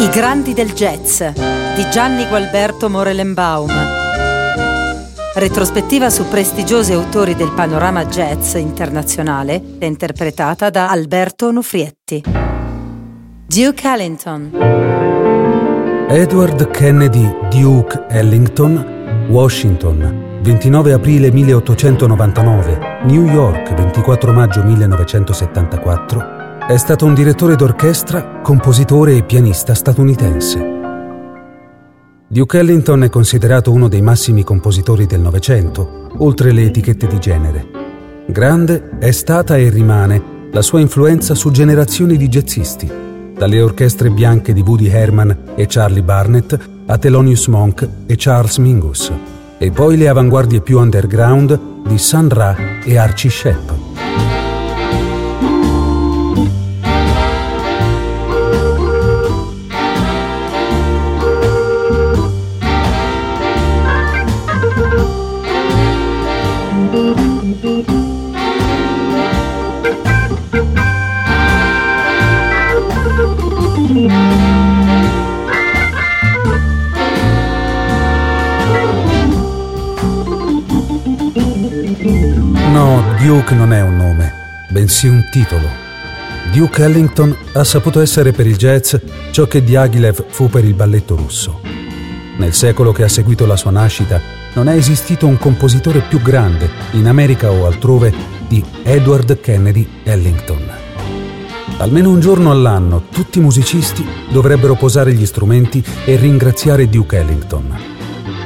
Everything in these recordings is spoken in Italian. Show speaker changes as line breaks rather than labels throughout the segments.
I grandi del jazz di Gianni Gualberto Morelenbaum. Retrospettiva su prestigiosi autori del panorama jazz internazionale, interpretata da Alberto Onufrietti. Duke Ellington.
Edward Kennedy Duke Ellington, Washington, 29 aprile 1899, New York, 24 maggio 1974 è stato un direttore d'orchestra, compositore e pianista statunitense. Duke Ellington è considerato uno dei massimi compositori del Novecento, oltre le etichette di genere. Grande è stata e rimane la sua influenza su generazioni di jazzisti, dalle orchestre bianche di Woody Herman e Charlie Barnett a Thelonious Monk e Charles Mingus, e poi le avanguardie più underground di Sun Ra e Archie Shepp. Duke non è un nome, bensì un titolo. Duke Ellington ha saputo essere per il jazz ciò che Diaghilev fu per il balletto russo. Nel secolo che ha seguito la sua nascita non è esistito un compositore più grande, in America o altrove, di Edward Kennedy Ellington. Almeno un giorno all'anno tutti i musicisti dovrebbero posare gli strumenti e ringraziare Duke Ellington.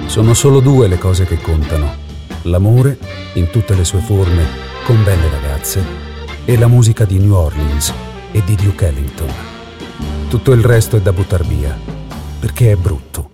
Sono solo due le cose che contano. L'amore, in tutte le sue forme, con belle ragazze, e la musica di New Orleans e di Duke Ellington. Tutto il resto è da buttar via, perché è brutto.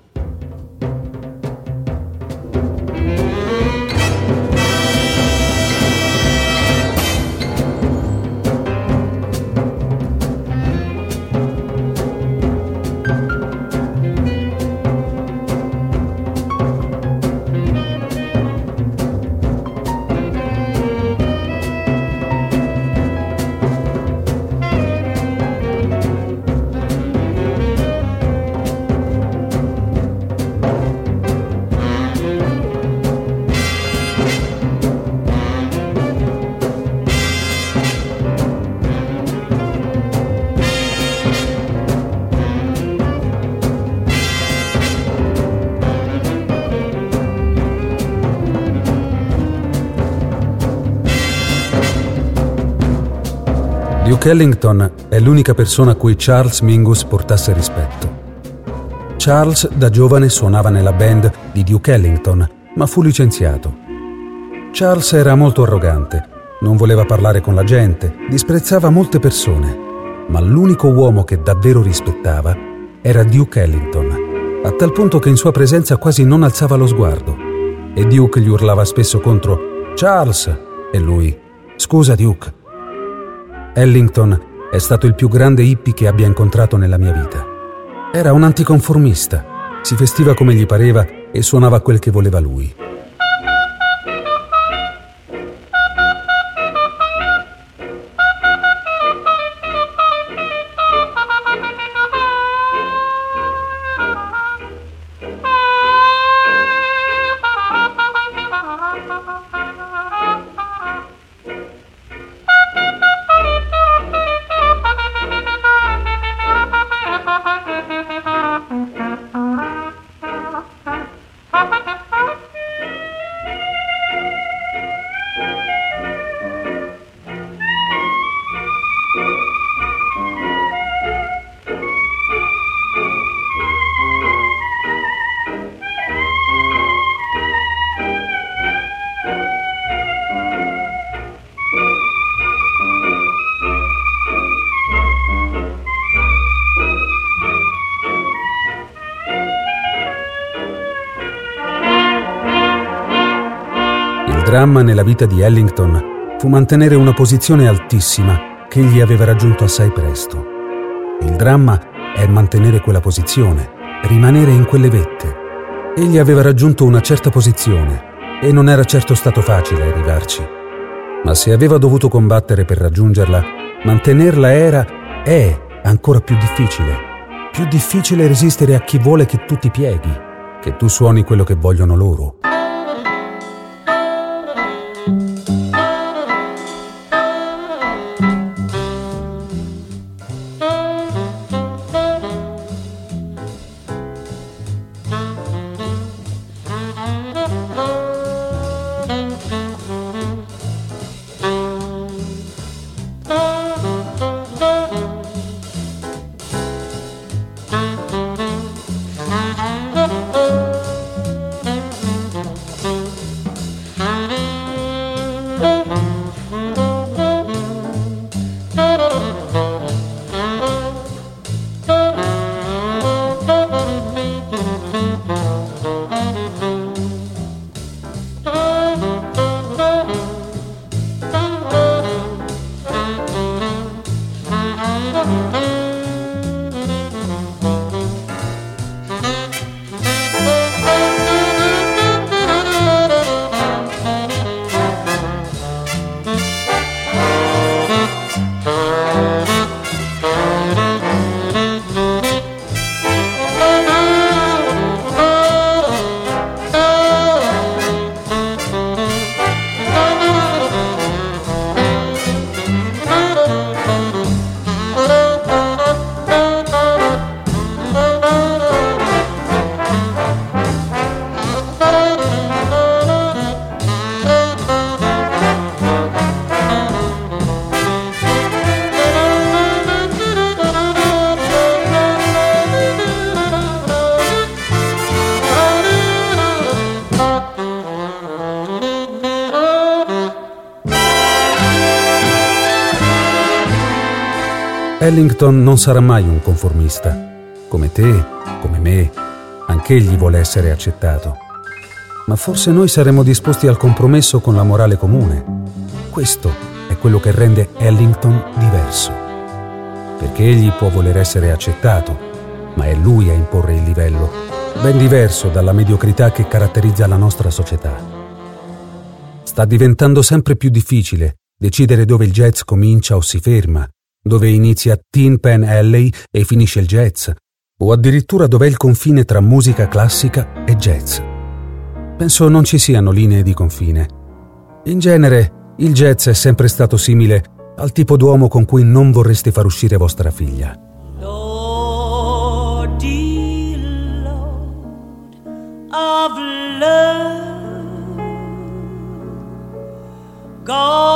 Duke Ellington è l'unica persona a cui Charles Mingus portasse rispetto. Charles da giovane suonava nella band di Duke Ellington, ma fu licenziato. Charles era molto arrogante, non voleva parlare con la gente, disprezzava molte persone, ma l'unico uomo che davvero rispettava era Duke Ellington, a tal punto che in sua presenza quasi non alzava lo sguardo. E Duke gli urlava spesso contro Charles e lui Scusa Duke, Ellington è stato il più grande hippie che abbia incontrato nella mia vita. Era un anticonformista, si vestiva come gli pareva e suonava quel che voleva lui. Dramma nella vita di Ellington fu mantenere una posizione altissima che egli aveva raggiunto assai presto. Il dramma è mantenere quella posizione, rimanere in quelle vette. Egli aveva raggiunto una certa posizione e non era certo stato facile arrivarci. Ma se aveva dovuto combattere per raggiungerla, mantenerla era, è ancora più difficile, più
più difficile resistere a chi vuole che tu ti pieghi, che tu suoni quello che vogliono loro. Ellington non sarà mai un conformista. Come te, come me, anch'egli vuole essere accettato. Ma forse noi saremmo disposti al compromesso con la morale comune. Questo è quello che rende Ellington diverso. Perché egli può voler essere accettato, ma è lui a imporre il livello, ben diverso dalla mediocrità che caratterizza la nostra società. Sta diventando sempre più difficile decidere dove il jazz comincia o si ferma, dove inizia Tin Pan Alley e finisce il jazz, o addirittura dov'è il confine tra musica classica e jazz. Penso non ci siano linee di confine. In genere, il jazz è sempre stato simile al tipo d'uomo con cui non vorreste far uscire vostra figlia. Lord, Lord of love, God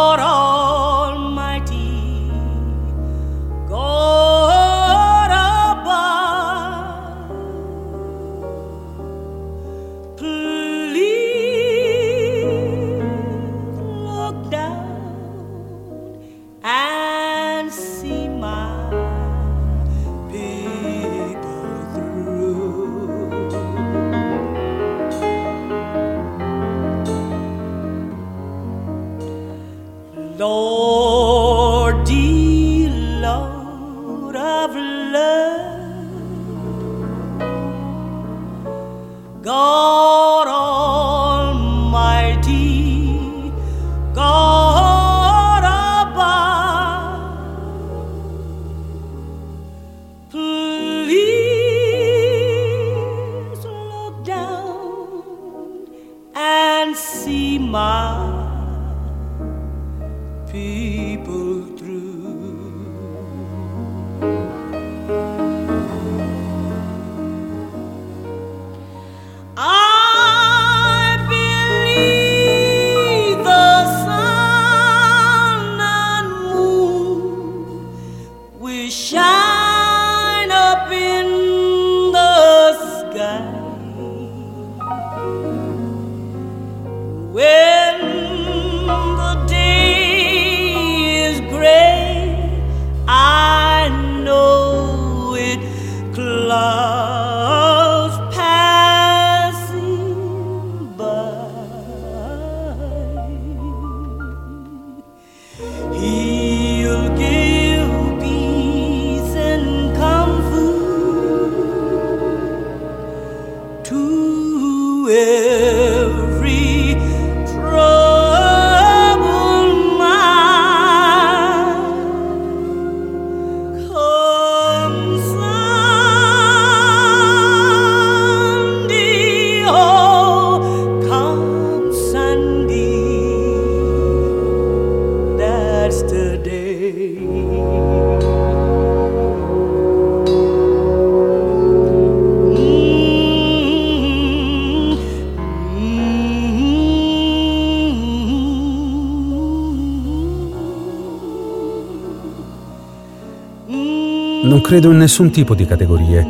credo in nessun tipo di categorie,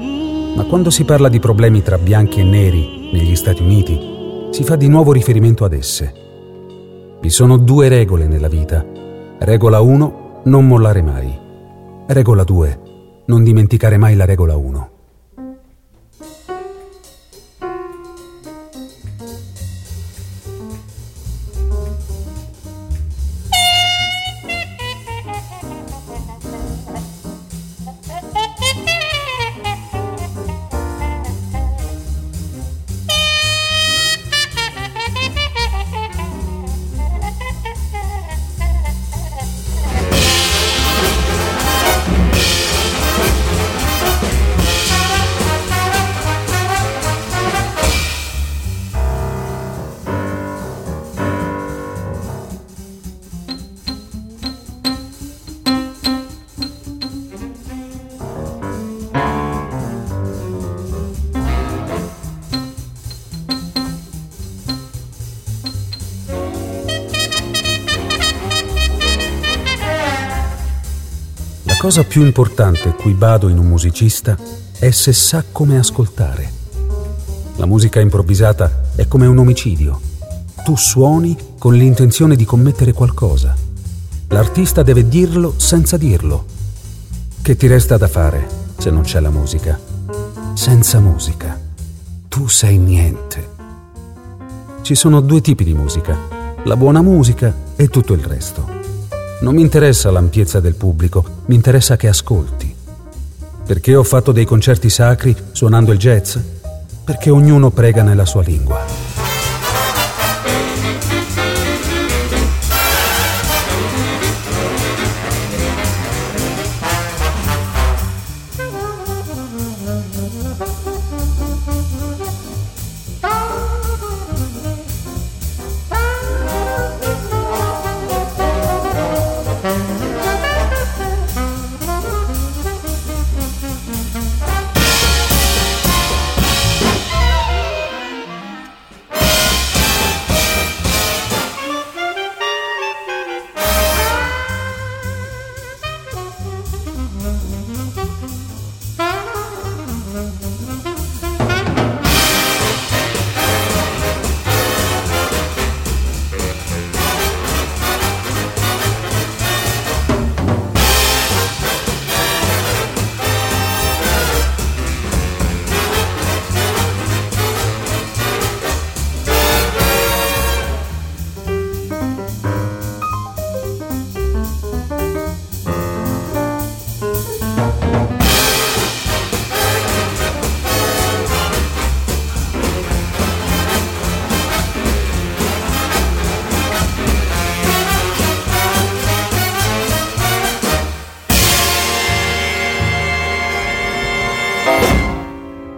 ma quando si parla di problemi tra bianchi e neri negli Stati Uniti, si fa di nuovo riferimento ad esse. Vi sono due regole nella vita. Regola 1, non mollare mai. Regola 2, non dimenticare mai la regola 1. Cosa più importante cui bado in un musicista è se sa come ascoltare. La musica improvvisata è come un omicidio. Tu suoni con l'intenzione di commettere qualcosa. L'artista deve dirlo senza dirlo. Che ti resta da fare se non c'è la musica? Senza musica, tu sei niente. Ci sono due tipi di musica, la buona musica e tutto il resto. Non mi interessa l'ampiezza del pubblico, mi interessa che ascolti. Perché ho fatto dei concerti sacri suonando il jazz? Perché ognuno prega nella sua lingua.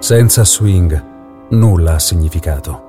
Senza swing, nulla ha significato.